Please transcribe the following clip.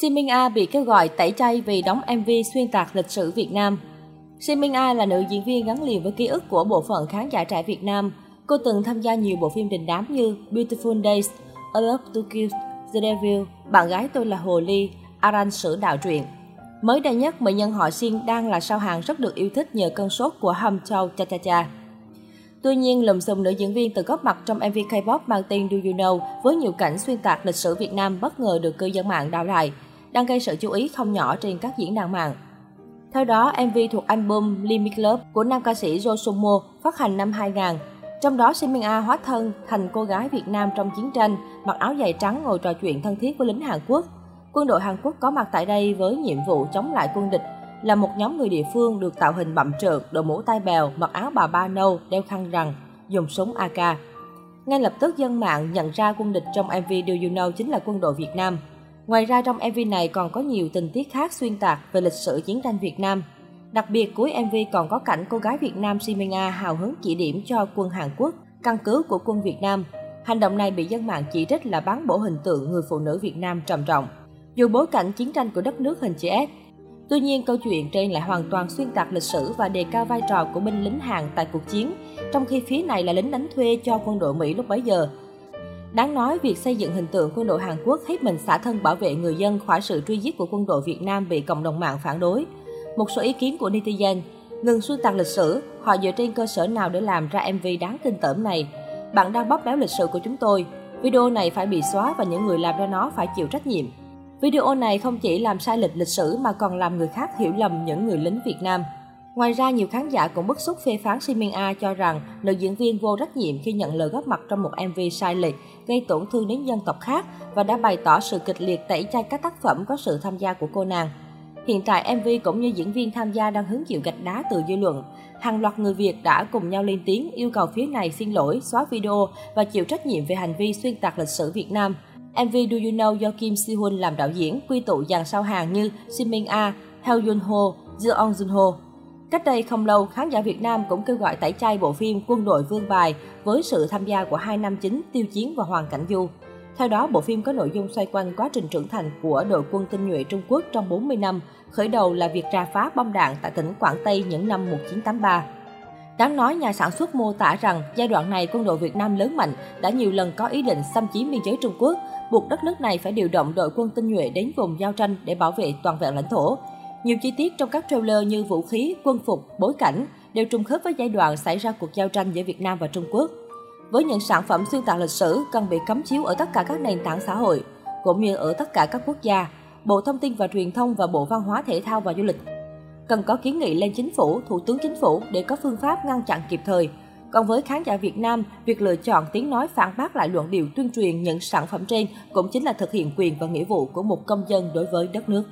Xin Minh A bị kêu gọi tẩy chay vì đóng MV xuyên tạc lịch sử Việt Nam. Xin Minh A là nữ diễn viên gắn liền với ký ức của bộ phận khán giả trẻ Việt Nam. Cô từng tham gia nhiều bộ phim đình đám như Beautiful Days, A Love to Kill, The Devil, Bạn gái tôi là Hồ Ly, Aran sử đạo truyện. Mới đây nhất, mỹ nhân họ Xin đang là sao hàng rất được yêu thích nhờ cơn sốt của Hâm Châu Cha Cha Cha. Tuy nhiên, lùm xùm nữ diễn viên từ góp mặt trong MV K-pop mang tên Do You Know với nhiều cảnh xuyên tạc lịch sử Việt Nam bất ngờ được cư dân mạng đào lại, đang gây sự chú ý không nhỏ trên các diễn đàn mạng. Theo đó, MV thuộc album Limit Love của nam ca sĩ Josumo phát hành năm 2000. Trong đó, Simin-a hóa thân thành cô gái Việt Nam trong chiến tranh, mặc áo dài trắng ngồi trò chuyện thân thiết với lính Hàn Quốc. Quân đội Hàn Quốc có mặt tại đây với nhiệm vụ chống lại quân địch là một nhóm người địa phương được tạo hình bậm trợn, đội mũ tai bèo, mặc áo bà ba nâu, đeo khăn rằn, dùng súng AK. Ngay lập tức dân mạng nhận ra quân địch trong MV Do You Know chính là quân đội Việt Nam. Ngoài ra trong MV này còn có nhiều tình tiết khác xuyên tạc về lịch sử chiến tranh Việt Nam. Đặc biệt cuối MV còn có cảnh cô gái Việt Nam Simena hào hứng chỉ điểm cho quân Hàn Quốc, căn cứ của quân Việt Nam. Hành động này bị dân mạng chỉ trích là bán bổ hình tượng người phụ nữ Việt Nam trầm trọng. Dù bối cảnh chiến tranh của đất nước hình chữ S, Tuy nhiên, câu chuyện trên lại hoàn toàn xuyên tạc lịch sử và đề cao vai trò của binh lính Hàn tại cuộc chiến, trong khi phía này là lính đánh thuê cho quân đội Mỹ lúc bấy giờ. Đáng nói, việc xây dựng hình tượng quân đội Hàn Quốc hết mình xả thân bảo vệ người dân khỏi sự truy giết của quân đội Việt Nam bị cộng đồng mạng phản đối. Một số ý kiến của netizen ngừng xuyên tạc lịch sử, họ dựa trên cơ sở nào để làm ra MV đáng kinh tởm này? Bạn đang bóp méo lịch sử của chúng tôi. Video này phải bị xóa và những người làm ra nó phải chịu trách nhiệm. Video này không chỉ làm sai lệch lịch sử mà còn làm người khác hiểu lầm những người lính Việt Nam. Ngoài ra, nhiều khán giả cũng bức xúc phê phán Simin A cho rằng nữ diễn viên vô trách nhiệm khi nhận lời góp mặt trong một MV sai lệch, gây tổn thương đến dân tộc khác và đã bày tỏ sự kịch liệt tẩy chay các tác phẩm có sự tham gia của cô nàng. Hiện tại MV cũng như diễn viên tham gia đang hứng chịu gạch đá từ dư luận. Hàng loạt người Việt đã cùng nhau lên tiếng yêu cầu phía này xin lỗi, xóa video và chịu trách nhiệm về hành vi xuyên tạc lịch sử Việt Nam. MV Do You Know do Kim Si Hoon làm đạo diễn, quy tụ dàn sao hàng như simin A, Heo Yun Ho, Jeon Jun Ho. Cách đây không lâu, khán giả Việt Nam cũng kêu gọi tẩy chay bộ phim Quân đội Vương Bài với sự tham gia của hai nam chính Tiêu Chiến và Hoàng Cảnh Du. Theo đó, bộ phim có nội dung xoay quanh quá trình trưởng thành của đội quân tinh nhuệ Trung Quốc trong 40 năm, khởi đầu là việc trà phá bom đạn tại tỉnh Quảng Tây những năm 1983. Đáng nói, nhà sản xuất mô tả rằng giai đoạn này quân đội Việt Nam lớn mạnh đã nhiều lần có ý định xâm chiếm biên giới Trung Quốc, buộc đất nước này phải điều động đội quân tinh nhuệ đến vùng giao tranh để bảo vệ toàn vẹn lãnh thổ. Nhiều chi tiết trong các trailer như vũ khí, quân phục, bối cảnh đều trùng khớp với giai đoạn xảy ra cuộc giao tranh giữa Việt Nam và Trung Quốc. Với những sản phẩm xuyên tạc lịch sử cần bị cấm chiếu ở tất cả các nền tảng xã hội, cũng như ở tất cả các quốc gia, Bộ Thông tin và Truyền thông và Bộ Văn hóa Thể thao và Du lịch cần có kiến nghị lên chính phủ, thủ tướng chính phủ để có phương pháp ngăn chặn kịp thời. Còn với khán giả Việt Nam, việc lựa chọn tiếng nói phản bác lại luận điệu tuyên truyền những sản phẩm trên cũng chính là thực hiện quyền và nghĩa vụ của một công dân đối với đất nước.